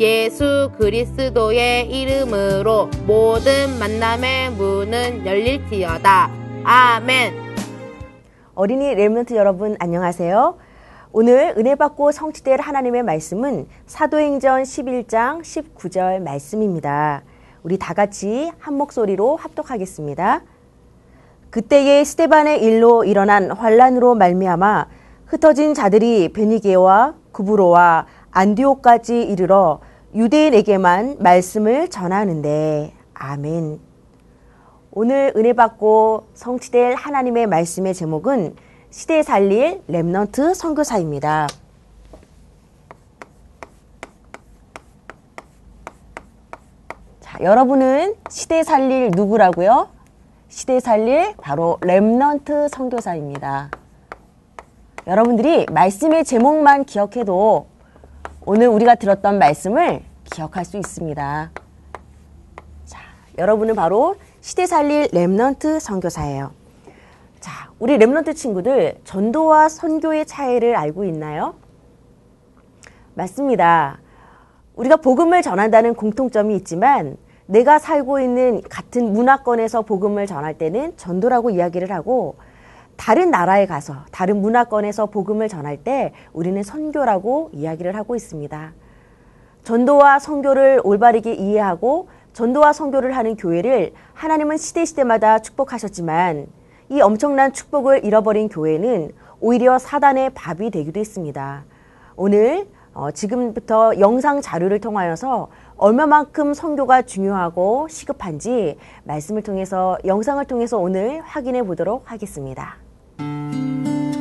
예수 그리스도의 이름으로 모든 만남의 문은 열릴지어다. 아멘. 어린이 렘넌트 여러분 안녕하세요. 오늘 은혜 받고 성취될 하나님의 말씀은 사도행전 11장 19절 말씀입니다. 우리 다 같이 한 목소리로 합독하겠습니다. 그때에 스테반의 일로 일어난 환란으로 말미암아 흩어진 자들이 베니게와 구브로와 안디오까지 이르러 유대인에게만 말씀을 전하는데 아멘. 오늘 은혜 받고 성취될 하나님의 말씀의 제목은 시대 살릴 렘넌트 선교사입니다. 자, 여러분은 시대 살릴 누구라고요? 시대 살릴 바로 렘넌트 선교사입니다. 여러분들이 말씀의 제목만 기억해도 오늘 우리가 들었던 말씀을 기억할 수 있습니다. 자, 여러분은 바로 시대 살릴 렘넌트 선교사예요. 자, 우리 렘넌트 친구들 전도와 선교의 차이를 알고 있나요? 맞습니다. 우리가 복음을 전한다는 공통점이 있지만 내가 살고 있는 같은 문화권에서 복음을 전할 때는 전도라고 이야기를 하고 다른 나라에 가서 다른 문화권에서 복음을 전할 때 우리는 선교라고 이야기를 하고 있습니다. 전도와 선교를 올바르게 이해하고 전도와 선교를 하는 교회를 하나님은 시대 시대마다 축복하셨지만 이 엄청난 축복을 잃어버린 교회는 오히려 사단의 밥이 되기도 했습니다. 오늘 어, 지금부터 영상 자료를 통하여서 얼마만큼 선교가 중요하고 시급한지 말씀을 통해서 영상을 통해서 오늘 확인해 보도록 하겠습니다. うん。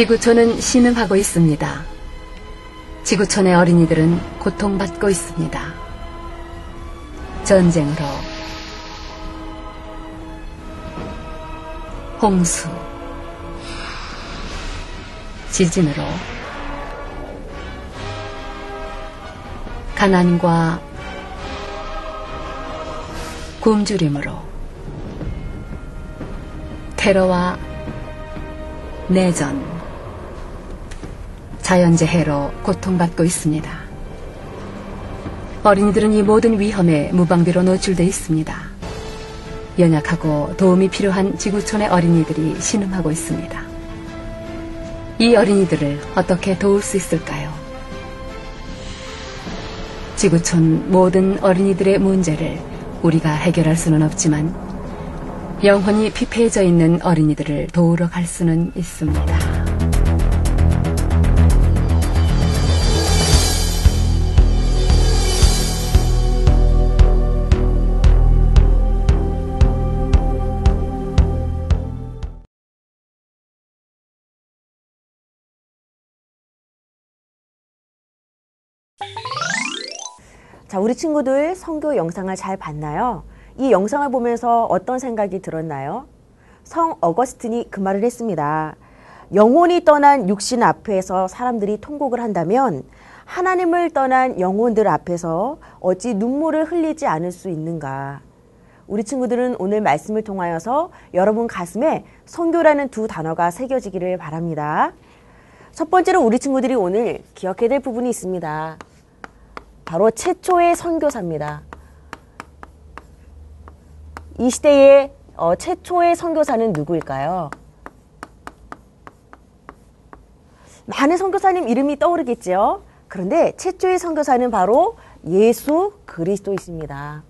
지구촌은 신음하고 있습니다. 지구촌의 어린이들은 고통받고 있습니다. 전쟁으로, 홍수, 지진으로, 가난과 굶주림으로, 테러와 내전, 자연재해로 고통받고 있습니다. 어린이들은 이 모든 위험에 무방비로 노출돼 있습니다. 연약하고 도움이 필요한 지구촌의 어린이들이 신음하고 있습니다. 이 어린이들을 어떻게 도울 수 있을까요? 지구촌 모든 어린이들의 문제를 우리가 해결할 수는 없지만 영혼이 피폐해져 있는 어린이들을 도우러 갈 수는 있습니다. 자, 우리 친구들 성교 영상을 잘 봤나요? 이 영상을 보면서 어떤 생각이 들었나요? 성 어거스틴이 그 말을 했습니다. 영혼이 떠난 육신 앞에서 사람들이 통곡을 한다면 하나님을 떠난 영혼들 앞에서 어찌 눈물을 흘리지 않을 수 있는가? 우리 친구들은 오늘 말씀을 통하여서 여러분 가슴에 성교라는 두 단어가 새겨지기를 바랍니다. 첫 번째로 우리 친구들이 오늘 기억해야 될 부분이 있습니다. 바로 최초의 선교사입니다. 이 시대의 어, 최초의 선교사는 누구일까요? 많은 선교사님 이름이 떠오르겠지요. 그런데 최초의 선교사는 바로 예수 그리스도이십니다.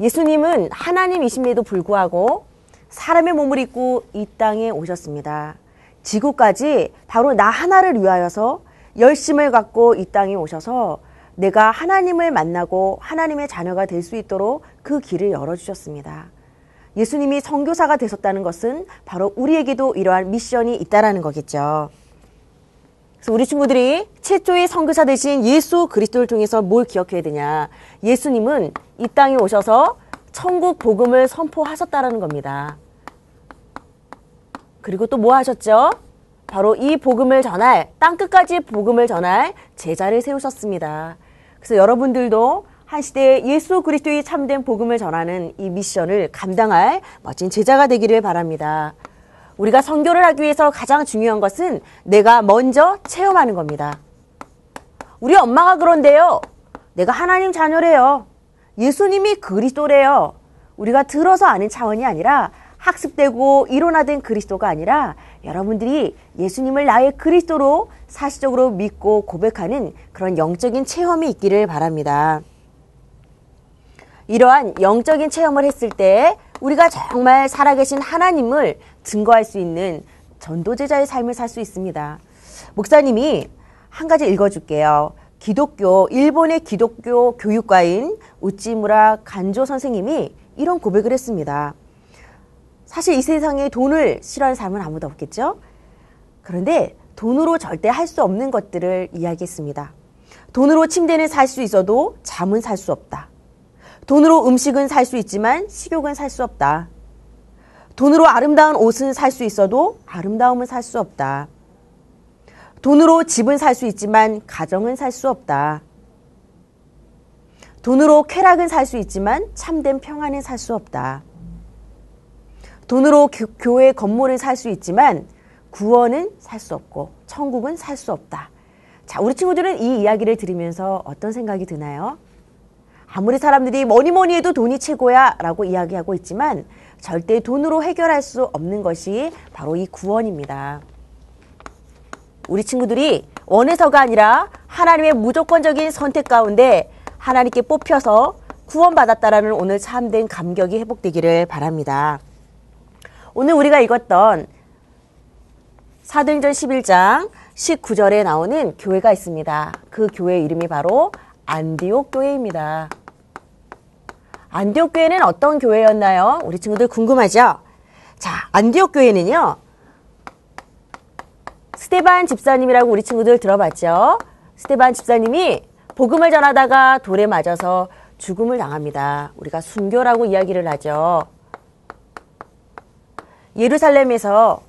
예수님은 하나님이심에도 불구하고 사람의 몸을 입고 이 땅에 오셨습니다. 지구까지 바로 나 하나를 위하여서 열심을 갖고 이 땅에 오셔서 내가 하나님을 만나고 하나님의 자녀가 될 수 있도록 그 길을 열어주셨습니다. 예수님이 선교사가 되셨다는 것은 바로 우리에게도 이러한 미션이 있다라는 거겠죠. 그래서 우리 친구들이 최초의 선교사 되신 예수 그리스도를 통해서 뭘 기억해야 되냐? 예수님은 이 땅에 오셔서 천국 복음을 선포하셨다라는 겁니다. 그리고 또 뭐 하셨죠? 바로 이 복음을 전할 땅 끝까지 복음을 전할 제자를 세우셨습니다. 그래서 여러분들도 한 시대에 예수 그리스도의 참된 복음을 전하는 이 미션을 감당할 멋진 제자가 되기를 바랍니다. 우리가 선교를 하기 위해서 가장 중요한 것은 내가 먼저 체험하는 겁니다. 우리 엄마가 그런데요. 내가 하나님 자녀래요. 예수님이 그리스도래요. 우리가 들어서 아는 차원이 아니라 학습되고 일어나된 그리스도가 아니라 여러분들이 예수님을 나의 그리스도로 사실적으로 믿고 고백하는 그런 영적인 체험이 있기를 바랍니다. 이러한 영적인 체험을 했을 때 우리가 정말 살아계신 하나님을 증거할 수 있는 전도제자의 삶을 살 수 있습니다. 목사님이 한 가지 읽어줄게요. 기독교, 일본의 기독교 교육가인 우찌무라 간조 선생님이 이런 고백을 했습니다. 사실 이 세상에 돈을 싫어하는 사람은 아무도 없겠죠? 그런데 돈으로 절대 할 수 없는 것들을 이야기했습니다. 돈으로 침대는 살 수 있어도 잠은 살 수 없다. 돈으로 음식은 살 수 있지만 식욕은 살 수 없다. 돈으로 아름다운 옷은 살 수 있어도 아름다움은 살 수 없다. 돈으로 집은 살 수 있지만 가정은 살 수 없다. 돈으로 쾌락은 살 수 있지만 참된 평안은 살 수 없다. 돈으로 교, 회 건물을 살 수 있지만 구원은 살 수 없고 천국은 살 수 없다. 자, 우리 친구들은 이 이야기를 들으면서 어떤 생각이 드나요? 아무리 사람들이 뭐니 뭐니 해도 돈이 최고야 라고 이야기하고 있지만 절대 돈으로 해결할 수 없는 것이 바로 이 구원입니다. 우리 친구들이 원해서가 아니라 하나님의 무조건적인 선택 가운데 하나님께 뽑혀서 구원받았다라는 오늘 참된 감격이 회복되기를 바랍니다. 오늘 우리가 읽었던 사도행전 11장 19절에 나오는 교회가 있습니다. 그 교회 이름이 바로 안디옥 교회입니다. 안디옥 교회는 어떤 교회였나요? 우리 친구들 궁금하죠? 자, 안디옥 교회는요. 스테반 집사님이라고 우리 친구들 들어봤죠? 스테반 집사님이 복음을 전하다가 돌에 맞아서 죽음을 당합니다. 우리가 순교라고 이야기를 하죠. 예루살렘에서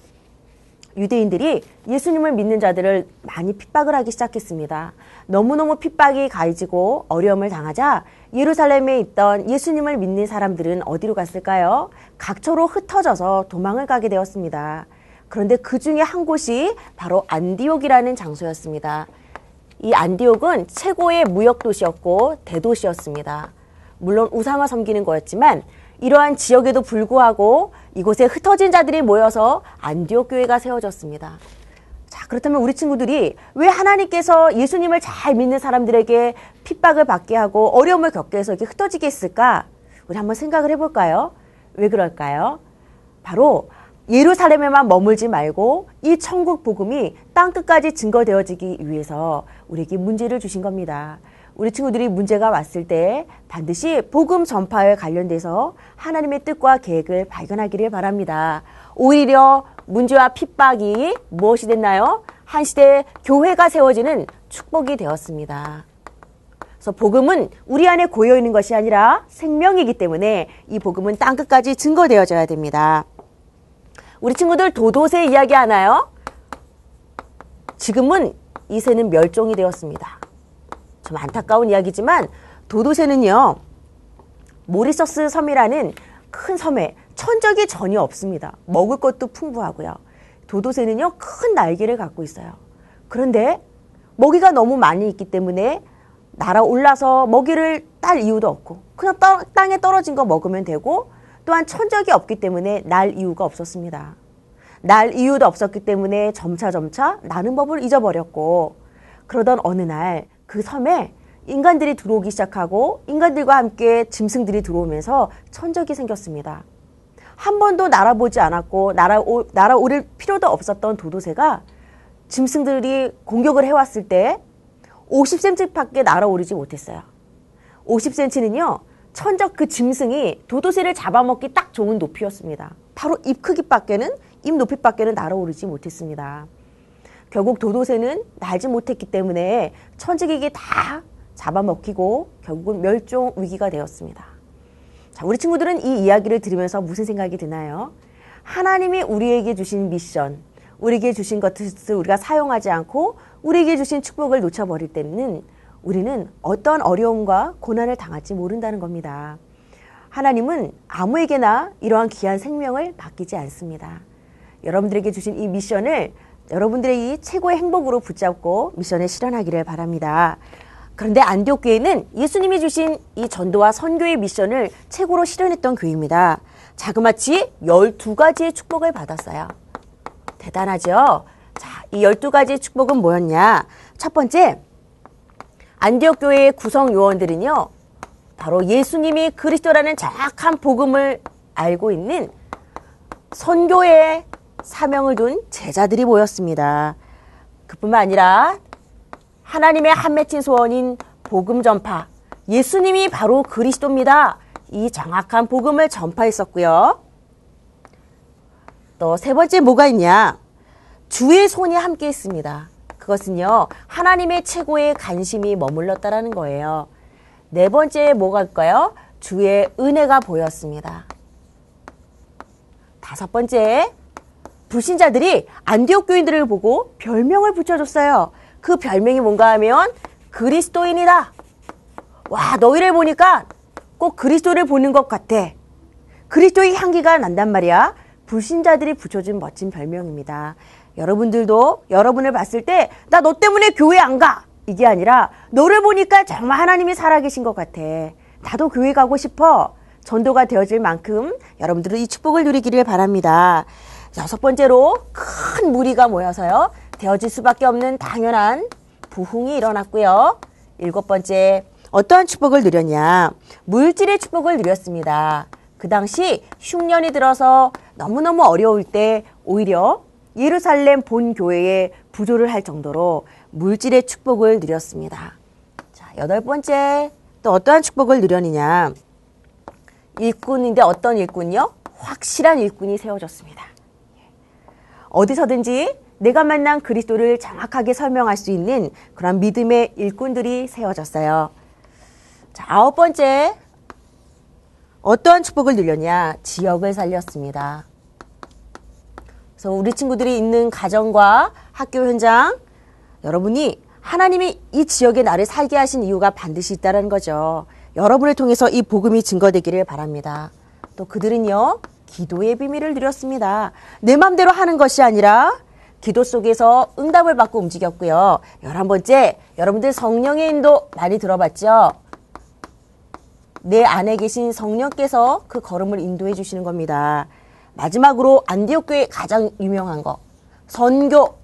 유대인들이 예수님을 믿는 자들을 많이 핍박을 하기 시작했습니다. 너무너무 핍박이 가해지고 어려움을 당하자 예루살렘에 있던 예수님을 믿는 사람들은 어디로 갔을까요? 각처로 흩어져서 도망을 가게 되었습니다. 그런데 그 중에 한 곳이 바로 안디옥이라는 장소였습니다. 이 안디옥은 최고의 무역 도시였고 대도시였습니다. 물론 우상화 섬기는 거였지만 이러한 지역에도 불구하고 이곳에 흩어진 자들이 모여서 안디옥 교회가 세워졌습니다. 자, 그렇다면 우리 친구들이 왜 하나님께서 예수님을 잘 믿는 사람들에게 핍박을 받게 하고 어려움을 겪게 해서 이렇게 흩어지게 했을까? 우리 한번 생각을 해볼까요? 왜 그럴까요? 바로 예루살렘에만 머물지 말고 이 천국 복음이 땅 끝까지 증거되어지기 위해서 우리에게 문제를 주신 겁니다. 우리 친구들이 문제가 왔을 때 반드시 복음 전파에 관련돼서 하나님의 뜻과 계획을 발견하기를 바랍니다. 오히려 문제와 핍박이 무엇이 됐나요? 한 시대 교회가 세워지는 축복이 되었습니다. 그래서 복음은 우리 안에 고여 있는 것이 아니라 생명이기 때문에 이 복음은 땅 끝까지 증거되어져야 됩니다. 우리 친구들 도도새 이야기 하나요? 지금은 이 새는 멸종이 되었습니다. 좀 안타까운 이야기지만 도도새는요. 모리서스 섬이라는 큰 섬에 천적이 전혀 없습니다. 먹을 것도 풍부하고요. 도도새는요. 큰 날개를 갖고 있어요. 그런데 먹이가 너무 많이 있기 때문에 날아올라서 먹이를 딸 이유도 없고 그냥 떠, 땅에 떨어진 거 먹으면 되고 또한 천적이 없기 때문에 날 이유가 없었습니다. 날 이유도 없었기 때문에 점차 점차 나는 법을 잊어버렸고 그러던 어느 날 그 섬에 인간들이 들어오기 시작하고 인간들과 함께 짐승들이 들어오면서 천적이 생겼습니다. 한 번도 날아보지 않았고 날아오, 날아오를 필요도 없었던 도도새가 짐승들이 공격을 해왔을 때 50cm밖에 날아오르지 못했어요. 50cm는요, 천적 그 짐승이 도도새를 잡아먹기 딱 좋은 높이였습니다. 바로 입 크기밖에는, 입 높이밖에는 날아오르지 못했습니다. 결국 도도새는 날지 못했기 때문에 천적에게 다 잡아먹히고 결국은 멸종 위기가 되었습니다. 자, 우리 친구들은 이 이야기를 들으면서 무슨 생각이 드나요? 하나님이 우리에게 주신 미션, 우리에게 주신 것을 우리가 사용하지 않고 우리에게 주신 축복을 놓쳐버릴 때는 우리는 어떤 어려움과 고난을 당할지 모른다는 겁니다. 하나님은 아무에게나 이러한 귀한 생명을 맡기지 않습니다. 여러분들에게 주신 이 미션을 여러분들의 이 최고의 행복으로 붙잡고 미션을 실현하기를 바랍니다. 그런데 안디옥 교회는 예수님이 주신 이 전도와 선교의 미션을 최고로 실현했던 교회입니다. 자그마치 12가지의 축복을 받았어요. 대단하죠? 자, 이 12가지의 축복은 뭐였냐? 첫 번째, 안디옥 교회의 구성 요원들은요. 바로 예수님이 그리스도라는 정확한 복음을 알고 있는 선교의 사명을 둔 제자들이 모였습니다. 그뿐만 아니라 하나님의 한 맺힌 소원인 복음 전파. 예수님이 바로 그리스도입니다. 이 정확한 복음을 전파했었고요. 또 세 번째 뭐가 있냐? 주의 손이 함께 있습니다. 그것은요, 하나님의 최고의 관심이 머물렀다라는 거예요. 네 번째 뭐가 있까요? 주의 은혜가 보였습니다. 다섯 번째, 불신자들이 안디옥 교인들을 보고 별명을 붙여줬어요. 그 별명이 뭔가 하면 그리스도인이다. 와, 너희를 보니까 꼭 그리스도를 보는 것 같아. 그리스도의 향기가 난단 말이야. 불신자들이 붙여준 멋진 별명입니다. 여러분들도 여러분을 봤을 때 나 너 때문에 교회 안 가. 이게 아니라 너를 보니까 정말 하나님이 살아계신 것 같아. 나도 교회 가고 싶어. 전도가 되어질 만큼 여러분들은 이 축복을 누리기를 바랍니다. 여섯 번째로 큰 무리가 모여서요. 되어질 수밖에 없는 당연한 부흥이 일어났고요. 일곱 번째, 어떠한 축복을 누렸냐? 물질의 축복을 누렸습니다. 그 당시 흉년이 들어서 너무너무 어려울 때 오히려 예루살렘 본 교회에 부조를 할 정도로 물질의 축복을 누렸습니다. 자, 여덟 번째, 또 어떠한 축복을 누렸느냐? 일꾼인데 어떤 일꾼요? 확실한 일꾼이 세워졌습니다. 어디서든지 내가 만난 그리스도를 정확하게 설명할 수 있는 그런 믿음의 일꾼들이 세워졌어요. 자, 아홉 번째. 어떠한 축복을 누렸냐? 지역을 살렸습니다. 그래서 우리 친구들이 있는 가정과 학교 현장, 여러분이 하나님이 이 지역에 나를 살게 하신 이유가 반드시 있다는 거죠. 여러분을 통해서 이 복음이 증거되기를 바랍니다. 또 그들은요, 기도의 비밀을 누렸습니다. 내 맘대로 하는 것이 아니라 기도 속에서 응답을 받고 움직였고요. 열한 번째, 여러분들 성령의 인도 많이 들어봤죠? 내 안에 계신 성령께서 그 걸음을 인도해 주시는 겁니다. 마지막으로 안디옥 교회 가장 유명한 거 선교.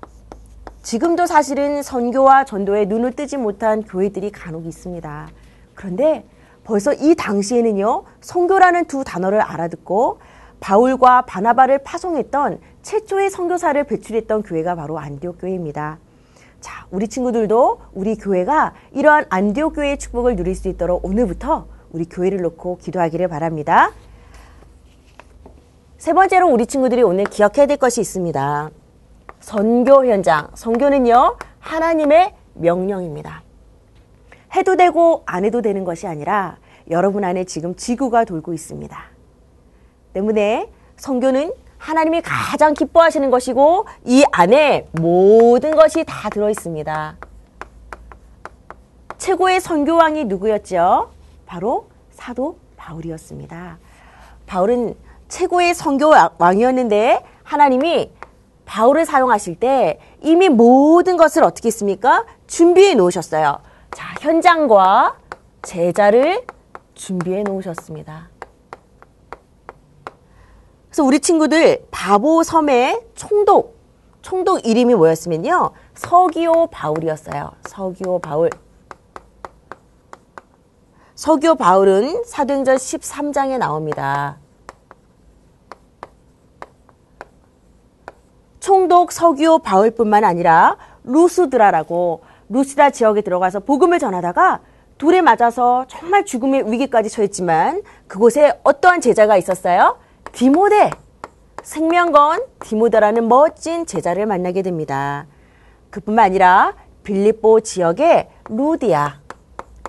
지금도 사실은 선교와 전도에 눈을 뜨지 못한 교회들이 간혹 있습니다. 그런데 벌써 이 당시에는요, 선교라는 두 단어를 알아듣고 바울과 바나바를 파송했던 최초의 선교사를 배출했던 교회가 바로 안디옥 교회입니다. 자, 우리 친구들도 우리 교회가 이러한 안디옥 교회의 축복을 누릴 수 있도록 오늘부터 우리 교회를 놓고 기도하기를 바랍니다. 세 번째로 우리 친구들이 오늘 기억해야 될 것이 있습니다. 선교 현장. 선교는요, 하나님의 명령입니다. 해도 되고 안 해도 되는 것이 아니라 여러분 안에 지금 지구가 돌고 있습니다. 때문에 선교는 하나님이 가장 기뻐하시는 것이고 이 안에 모든 것이 다 들어 있습니다. 최고의 선교왕이 누구였죠? 바로 사도 바울이었습니다. 바울은 최고의 선교왕이었는데 하나님이 바울을 사용하실 때 이미 모든 것을 어떻게 했습니까? 준비해 놓으셨어요. 자, 현장과 제자를 준비해 놓으셨습니다. 그래서 우리 친구들 바보 섬의 총독, 총독 이름이 뭐였으면요. 서기오 바울이었어요. 서기오 바울. 서기오 바울은 사도행전 13장에 나옵니다. 총독 서기오 바울뿐만 아니라 루스드라라고 루스다 지역에 들어가서 복음을 전하다가 돌에 맞아서 정말 죽음의 위기까지 처했지만 그곳에 어떠한 제자가 있었어요? 디모데. 생명건 디모데라는 멋진 제자를 만나게 됩니다. 그뿐만 아니라 빌립보 지역의 루디아.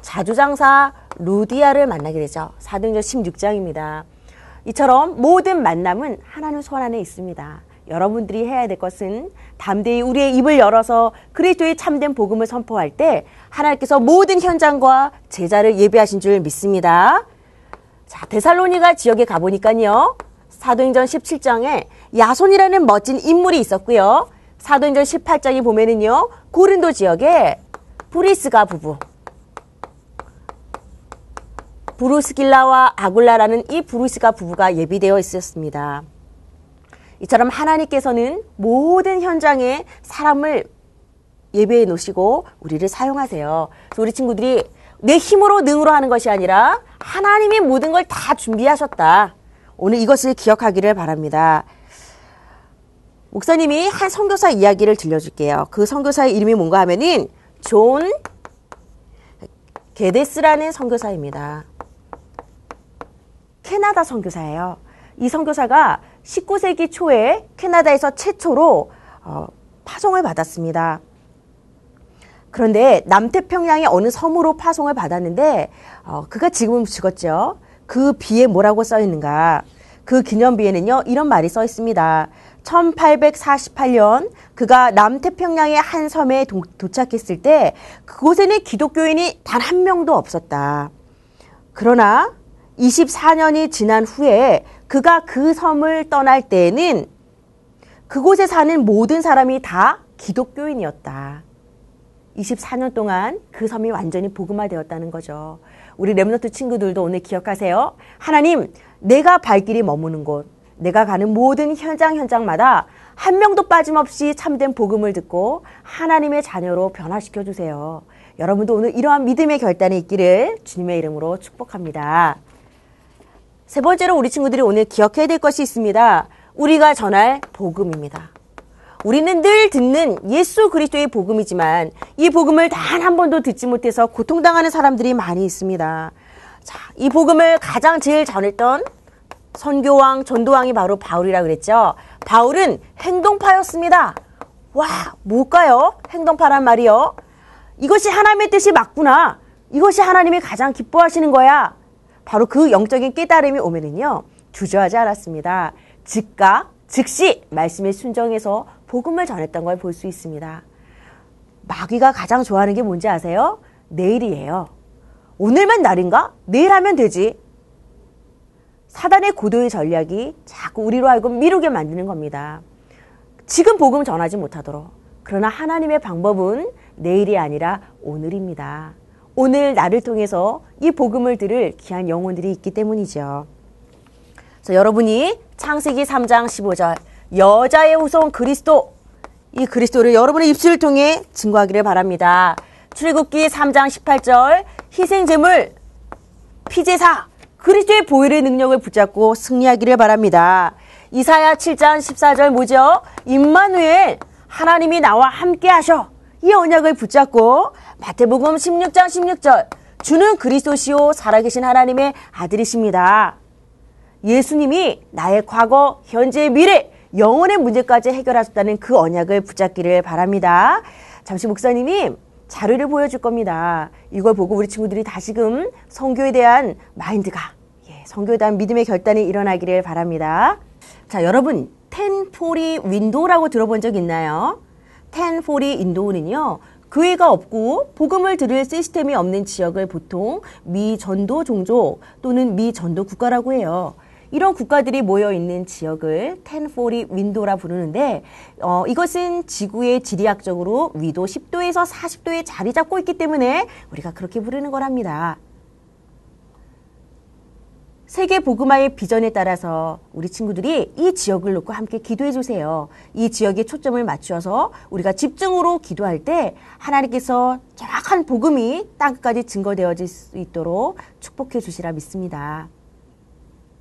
자주장사 루디아를 만나게 되죠. 사도행전 16장입니다. 이처럼 모든 만남은 하나님 손 안에 있습니다. 여러분들이 해야 될 것은 담대히 우리의 입을 열어서 그리스도의 참된 복음을 선포할 때 하나님께서 모든 현장과 제자를 예배하신 줄 믿습니다. 자, 데살로니가 지역에 가보니까요. 사도행전 17장에 야손이라는 멋진 인물이 있었고요. 사도행전 18장에 보면은요. 고린도 지역에 브리스가 부부 브루스길라와 아굴라라는 이 브루스가 부부가 예비되어 있었습니다. 이처럼 하나님께서는 모든 현장에 사람을 예배해 놓으시고 우리를 사용하세요. 그래서 우리 친구들이 내 힘으로 능으로 하는 것이 아니라 하나님이 모든 걸 다 준비하셨다. 오늘 이것을 기억하기를 바랍니다. 목사님이 한 선교사 이야기를 들려줄게요. 그 선교사의 이름이 뭔가 하면은 존 게데스라는 선교사입니다. 캐나다 선교사예요. 이 선교사가 19세기 초에 캐나다에서 최초로 어, 파송을 받았습니다. 그런데 남태평양의 어느 섬으로 파송을 받았는데 어, 그가 지금은 죽었죠. 그 비에 뭐라고 써 있는가? 그 기념비에는요 이런 말이 써 있습니다. 1848년 그가 남태평양의 한 섬에 도, 도착했을 때 그곳에는 기독교인이 단 한 명도 없었다. 그러나 24년이 지난 후에 그가 그 섬을 떠날 때에는 그곳에 사는 모든 사람이 다 기독교인이었다. 24년 동안 그 섬이 완전히 복음화되었다는 거죠. 우리 렘너트 친구들도 오늘 기억하세요. 하나님, 내가 발길이 머무는 곳, 내가 가는 모든 현장 현장마다 한 명도 빠짐없이 참된 복음을 듣고 하나님의 자녀로 변화시켜 주세요. 여러분도 오늘 이러한 믿음의 결단이 있기를 주님의 이름으로 축복합니다. 세 번째로 우리 친구들이 오늘 기억해야 될 것이 있습니다. 우리가 전할 복음입니다. 우리는 늘 듣는 예수 그리스도의 복음이지만 이 복음을 단 한 번도 듣지 못해서 고통당하는 사람들이 많이 있습니다. 자, 이 복음을 가장 제일 전했던 선교왕, 전도왕이 바로 바울이라 그랬죠. 바울은 행동파였습니다. 와, 뭘까요? 행동파란 말이요. 이것이 하나님의 뜻이 맞구나. 이것이 하나님이 가장 기뻐하시는 거야. 바로 그 영적인 깨달음이 오면은요, 주저하지 않았습니다. 즉각, 즉시 말씀에 순정해서 복음을 전했던 걸 볼 수 있습니다. 마귀가 가장 좋아하는 게 뭔지 아세요? 내일이에요. 오늘만 날인가? 내일 하면 되지. 사단의 고도의 전략이 자꾸 우리로 하여금 미루게 만드는 겁니다. 지금 복음 전하지 못하도록. 그러나 하나님의 방법은 내일이 아니라 오늘입니다. 오늘 나를 통해서 이 복음을 들을 귀한 영혼들이 있기 때문이죠. 그래서 여러분이 창세기 3장 15절 여자의 후손 그리스도 이 그리스도를 여러분의 입술을 통해 증거하기를 바랍니다. 출애굽기 3장 18절 희생제물 피제사 그리스도의 보혈의 능력을 붙잡고 승리하기를 바랍니다. 이사야 7장 14절 뭐죠? 임마누엘 하나님이 나와 함께 하셔. 이 언약을 붙잡고 마태복음 16장 16절 주는 그리스도시요 살아계신 하나님의 아들이십니다. 예수님이 나의 과거, 현재, 미래, 영혼의 문제까지 해결하셨다는 그 언약을 붙잡기를 바랍니다. 잠시 목사님이 자료를 보여줄 겁니다. 이걸 보고 우리 친구들이 다시금 성교에 대한 마인드가, 예, 성교에 대한 믿음의 결단이 일어나기를 바랍니다. 자, 여러분, 텐포리 윈도우라고 들어본 적 있나요? 텐포리 윈도우는요, 교회가 없고 복음을 들을 시스템이 없는 지역을 보통 미전도 종족 또는 미전도 국가라고 해요. 이런 국가들이 모여 있는 지역을 텐포리 윈도라 부르는데 어, 이것은 지구의 지리학적으로 위도 10도에서 40도에 자리 잡고 있기 때문에 우리가 그렇게 부르는 거랍니다. 세계 복음화의 비전에 따라서 우리 친구들이 이 지역을 놓고 함께 기도해 주세요. 이 지역에 초점을 맞추어서 우리가 집중으로 기도할 때 하나님께서 정확한 복음이 땅끝까지 증거되어질 수 있도록 축복해 주시라 믿습니다.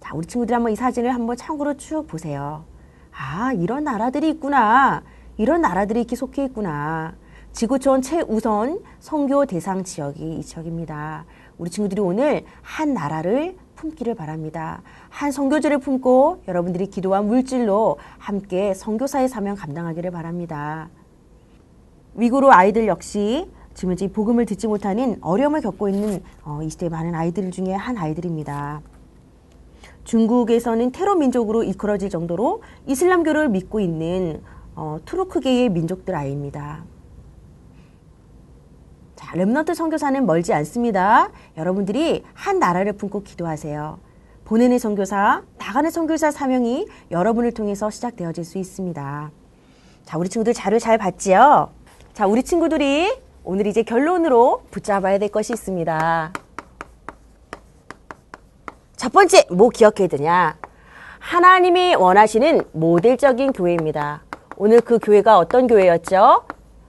자, 우리 친구들 한번 이 사진을 한번 참고로 쭉 보세요. 아, 이런 나라들이 있구나. 이런 나라들이 이렇게 속해 있구나. 지구촌 최우선 선교 대상 지역이 이 지역입니다. 우리 친구들이 오늘 한 나라를 품기를 바랍니다. 한 선교제를 품고 여러분들이 기도한 물질로 함께 선교사의 사명 감당하기를 바랍니다. 위구르 아이들 역시 지금 이제 복음을 듣지 못하는 어려움을 겪고 있는 어, 이 시대 많은 아이들 중에 한 아이들입니다. 중국에서는 테러 민족으로 이끌어질 정도로 이슬람교를 믿고 있는 어, 투르크계의 민족들 아이입니다. 자, 렘넌트 선교사는 멀지 않습니다. 여러분들이 한 나라를 품고 기도하세요. 보내는 선교사, 나가는 선교사 사명이 여러분을 통해서 시작되어질 수 있습니다. 자, 우리 친구들 자료 잘 봤지요? 자, 우리 친구들이 오늘 이제 결론으로 붙잡아야 될 것이 있습니다. 첫 번째, 뭐 기억해야 되냐? 하나님이 원하시는 모델적인 교회입니다. 오늘 그 교회가 어떤 교회였죠?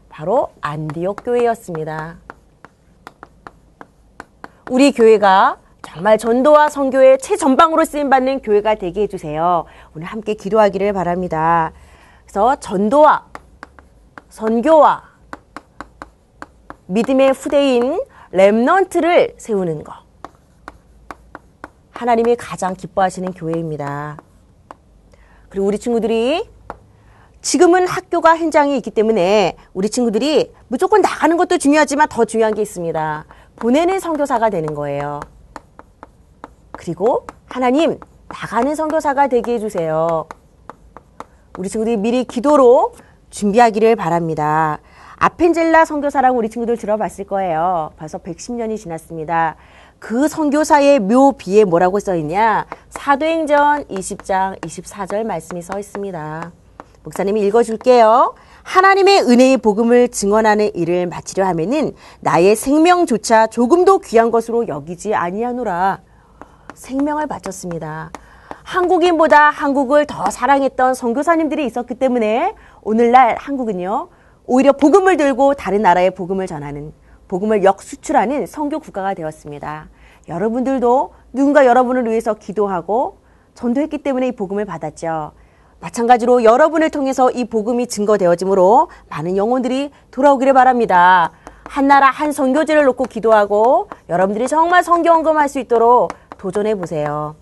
바로 안디옥 교회였습니다. 우리 교회가 정말 전도와 선교의 최전방으로 쓰임 받는 교회가 되게 해주세요. 오늘 함께 기도하기를 바랍니다. 그래서 전도와 선교와 믿음의 후대인 렘넌트를 세우는 것. 하나님이 가장 기뻐하시는 교회입니다. 그리고 우리 친구들이 지금은 학교가 현장이 있기 때문에 우리 친구들이 무조건 나가는 것도 중요하지만 더 중요한 게 있습니다. 보내는 선교사가 되는 거예요. 그리고 하나님 나가는 선교사가 되게 해주세요. 우리 친구들이 미리 기도로 준비하기를 바랍니다. 아펜젤라 선교사라고 우리 친구들 들어봤을 거예요. 벌써 110년이 지났습니다. 그 선교사의 묘비에 뭐라고 써 있냐? 사도행전 20장 24절 말씀이 써 있습니다. 목사님이 읽어줄게요. 하나님의 은혜의 복음을 증언하는 일을 마치려 하면은 나의 생명조차 조금도 귀한 것으로 여기지 아니하노라. 생명을 바쳤습니다. 한국인보다 한국을 더 사랑했던 선교사님들이 있었기 때문에 오늘날 한국은요. 오히려 복음을 들고 다른 나라에 복음을 전하는 복음을 역수출하는 선교 국가가 되었습니다. 여러분들도 누군가 여러분을 위해서 기도하고 전도했기 때문에 이 복음을 받았죠. 마찬가지로 여러분을 통해서 이 복음이 증거되어지므로 많은 영혼들이 돌아오기를 바랍니다. 한 나라 한 선교지를 놓고 기도하고 여러분들이 정말 선교 헌금할 수 있도록 도전해 보세요.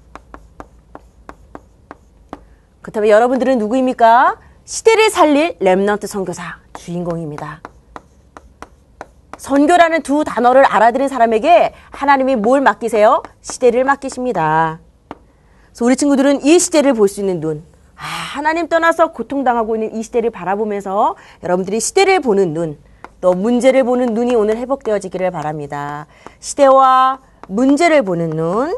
그렇다면 여러분들은 누구입니까? 시대를 살릴 렘넌트 선교사 주인공입니다. 선교라는 두 단어를 알아들은 사람에게 하나님이 뭘 맡기세요? 시대를 맡기십니다. 그래서 우리 친구들은 이 시대를 볼 수 있는 눈, 아, 하나님 떠나서 고통당하고 있는 이 시대를 바라보면서 여러분들이 시대를 보는 눈, 또 문제를 보는 눈이 오늘 회복되어지기를 바랍니다. 시대와 문제를 보는 눈.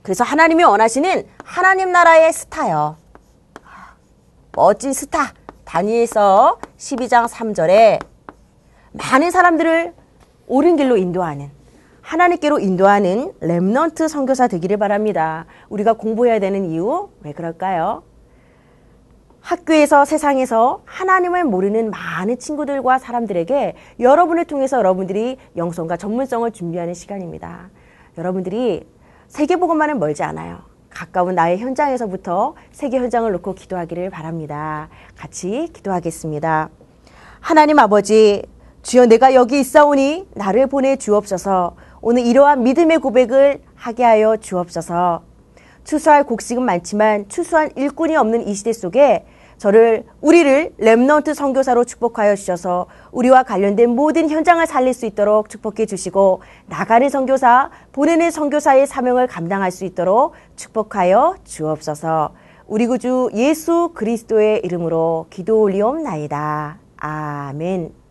그래서 하나님이 원하시는 하나님 나라의 스타요. 멋진 스타. 다니엘서 12장 3절에 많은 사람들을 옳은 길로 인도하는 하나님께로 인도하는 렘넌트 선교사 되기를 바랍니다. 우리가 공부해야 되는 이유 왜 그럴까요? 학교에서 세상에서 하나님을 모르는 많은 친구들과 사람들에게 여러분을 통해서 여러분들이 영성과 전문성을 준비하는 시간입니다. 여러분들이 세계복음만은 멀지 않아요. 가까운 나의 현장에서부터 세계 현장을 놓고 기도하기를 바랍니다. 같이 기도하겠습니다. 하나님 아버지, 주여 내가 여기 있사오니 나를 보내 주옵소서. 오늘 이러한 믿음의 고백을 하게 하여 주옵소서. 추수할 곡식은 많지만 추수한 일꾼이 없는 이 시대 속에 저를 우리를 렘넌트 선교사로 축복하여 주셔서 우리와 관련된 모든 현장을 살릴 수 있도록 축복해 주시고 나가는 선교사 보내는 선교사의 사명을 감당할 수 있도록 축복하여 주옵소서. 우리 구주 예수 그리스도의 이름으로 기도 올리옵나이다. 아멘.